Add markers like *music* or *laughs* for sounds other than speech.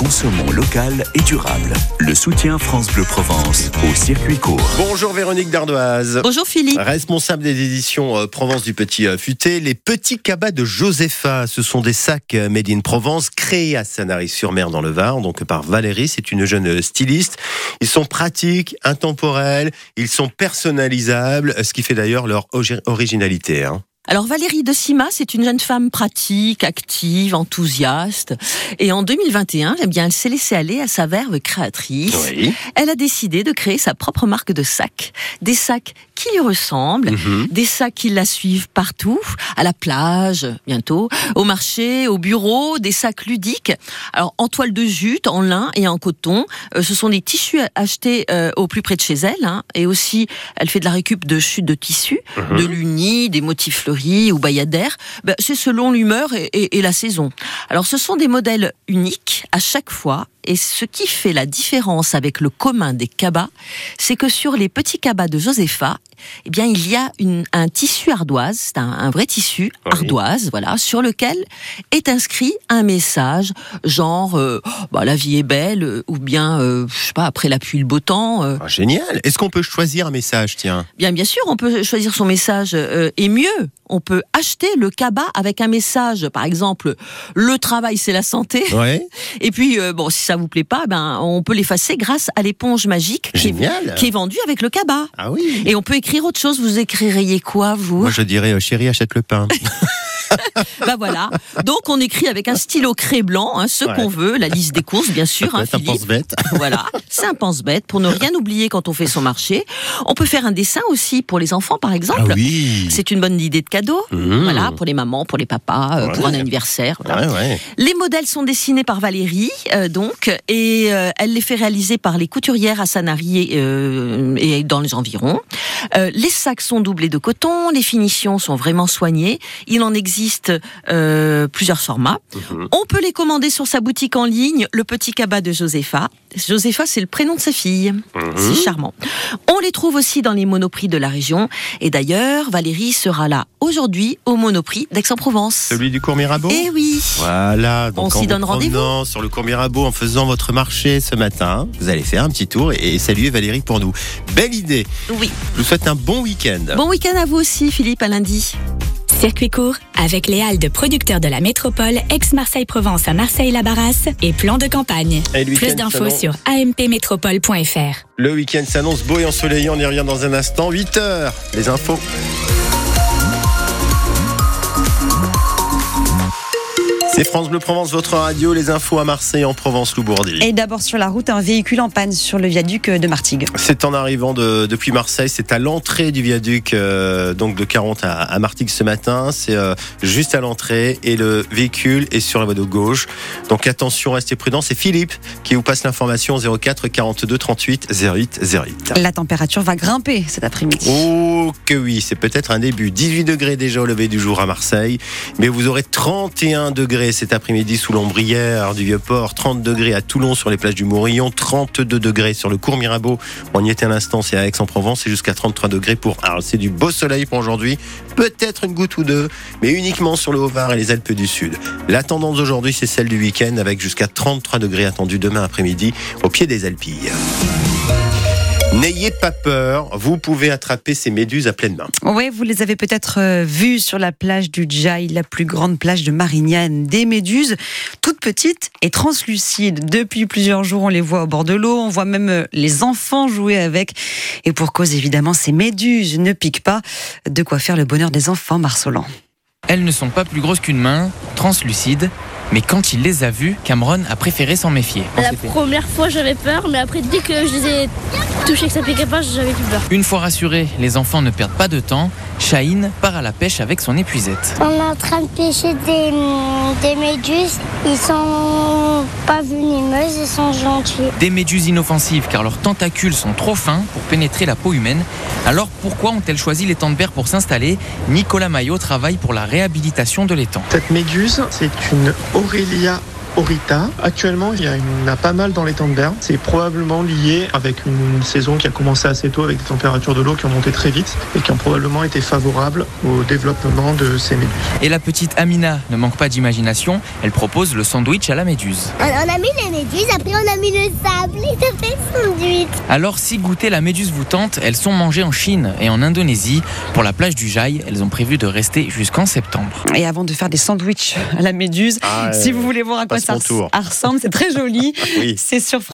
consommons local et durable. Le soutien France Bleu Provence au circuit court. Bonjour Véronique Dardoise. Bonjour Philippe. Responsable des éditions euh, Provence du Petit euh, Futé, les petits cabas de Josepha, ce sont des sacs euh, made in Provence créés à Sanary-sur-Mer dans le Var, donc par Valérie, c'est une jeune styliste. Ils sont pratiques, intemporels, ils sont personnalisables, ce qui fait d'ailleurs leur originalité. Hein. Alors Valérie de Sima, c'est une jeune femme pratique, active, enthousiaste. Et en 2021, eh bien, elle s'est laissée aller à sa verve créatrice. Elle a décidé de créer sa propre marque de sacs. Des sacs qui lui ressemblent, mhm. des sacs qui la suivent partout, à la plage bientôt, au marché, au bureau, des sacs ludiques. Alors en toile de jute, en lin et en coton. Euh, ce sont des tissus achetés euh, au plus près de chez elle. Hein. et aussi, elle fait de la récup de chutes de tissus, mhm. de l'uni, des motifs fleuris ou bayadères. Ben, c'est selon l'humeur et, et la saison. Alors ce sont des modèles uniques à chaque fois et ce qui fait la différence avec le commun des cabas, c'est que sur les petits cabas de Josepha, eh bien, il y a une, un tissu ardoise, c'est un, vrai tissu ardoise, voilà, sur lequel est inscrit un message, genre euh, bah, la vie est belle, ou bien, euh, je sais pas, après la pluie le beau temps. Euh. Ah, génial. Est-ce qu'on peut choisir un message, tiens? Bien, bien sûr, on peut choisir son message, et mieux, on peut acheter le cabas avec un message, par exemple, le travail c'est la santé. Ouais. *laughs* Et puis, bon, si ça vous plaît pas, ben, on peut l'effacer grâce à l'éponge magique qui est, qui est, vendue avec le cabas. Ah oui. Et on peut écrire autre chose. Vous écririez quoi, vous? Moi, je dirais, euh, chérie, achète le pain. *laughs* *laughs* bah voilà. Donc on écrit avec un stylo craie blanc hein, ce qu'on veut, la liste des courses bien sûr. Hein, c'est un pense-bête. *laughs* Voilà, c'est un pense-bête pour ne rien oublier quand on fait son marché. On peut faire un dessin aussi pour les enfants par exemple. Ah oui. C'est une bonne idée de cadeau. Mmh. Voilà, pour les mamans, pour les papas, euh, pour un anniversaire. Les modèles sont dessinés par Valérie euh, donc et euh, elle les fait réaliser par les couturières à Sanary et dans les environs. les sacs sont doublés de coton, les finitions sont vraiment soignées. Il en existe existe euh, plusieurs formats. Mhm. On peut les commander sur sa boutique en ligne, le petit cabas de Josepha. Josepha, c'est le prénom de sa fille. Mhm. C'est charmant. On les trouve aussi dans les monoprix de la région. Et d'ailleurs, Valérie sera là aujourd'hui au monoprix d'Aix-en-Provence. Celui du Cours Mirabeau? Eh oui. Voilà. Donc on s'y donne rendez-vous. Sur le Cours Mirabeau en faisant votre marché ce matin. Vous allez faire un petit tour et saluer Valérie pour nous. Belle idée. Oui. Je vous souhaite un bon week-end. Bon week-end à vous aussi, Philippe, à lundi. Circuit court avec les halles producteurs de la métropole, ex-Marseille-Provence à Marseille-la-Barrasse et plan de campagne. Plus d'infos sur ampmétropole.fr. Le week-end s'annonce beau et ensoleillé, on y revient dans un instant. 8 heures, les infos. C'est France Bleu Provence, votre radio, les infos à Marseille, en Provence, Loubourdi. Et d'abord sur la route, un véhicule en panne sur le viaduc de Martigues. C'est en arrivant de, depuis Marseille, c'est à l'entrée du viaduc euh, donc de 40 à, à, Martigues ce matin. C'est euh, juste à l'entrée et le véhicule est sur la voie de gauche. Donc attention, restez prudents. C'est Philippe qui vous passe l'information 04 42 38 08 08. La température va grimper cet après-midi. Oh que oui, c'est peut-être un début. 18 degrés déjà au lever du jour à Marseille, mais vous aurez 31 degrés cet après-midi sous l'ombrière du Vieux-Port, 30 degrés à Toulon sur les plages du Morillon, 32 degrés sur le cours Mirabeau. On y était à l'instant, c'est à Aix-en-Provence et jusqu'à 33 degrés pour Arles. C'est du beau soleil pour aujourd'hui, peut-être une goutte ou deux, mais uniquement sur le Haut-Var et les Alpes du Sud. La tendance d'aujourd'hui, c'est celle du week-end avec jusqu'à 33 degrés attendus demain après-midi au pied des Alpilles. N'ayez pas peur, vous pouvez attraper ces méduses à pleine main. Oui, vous les avez peut-être euh, vues sur la plage du Djaï, la plus grande plage de Marignane. Des méduses toutes petites et translucides. Depuis plusieurs jours, on les voit au bord de l'eau, on voit même euh, les enfants jouer avec. Et pour cause, évidemment, ces méduses ne piquent pas. De quoi faire le bonheur des enfants, Marcelan. Elles ne sont pas plus grosses qu'une main, translucides mais quand il les a vus, Cameron a préféré s'en méfier. La première fois, j'avais peur, mais après, dès que je les ai touchés que ça piquait pas, j'avais plus peur. Une fois rassurés, les enfants ne perdent pas de temps. Shaheen part à la pêche avec son épuisette. On est en train de pêcher des, des méduses. Ils sont pas venimeuses, ils sont gentils. Des méduses inoffensives car leurs tentacules sont trop fins pour pénétrer la peau humaine. Alors pourquoi ont-elles choisi l'étang de berre pour s'installer? Nicolas Maillot travaille pour la réhabilitation de l'étang. Cette méduse, c'est une Aurélia Orita. Actuellement, il y en a pas mal dans les temps de Berne. C'est probablement lié avec une saison qui a commencé assez tôt avec des températures de l'eau qui ont monté très vite et qui ont probablement été favorables au développement de ces méduses. Et la petite Amina ne manque pas d'imagination. Elle propose le sandwich à la méduse. On a mis les méduses, après on a mis le sable et ça fait sandwich. Alors si goûter la méduse vous tente, elles sont mangées en Chine et en Indonésie. Pour la plage du Jai, elles ont prévu de rester jusqu'en septembre. Et avant de faire des sandwichs à la méduse, ah, si vous voulez voir à quoi ça ressemble, c'est très joli. *laughs* C'est sur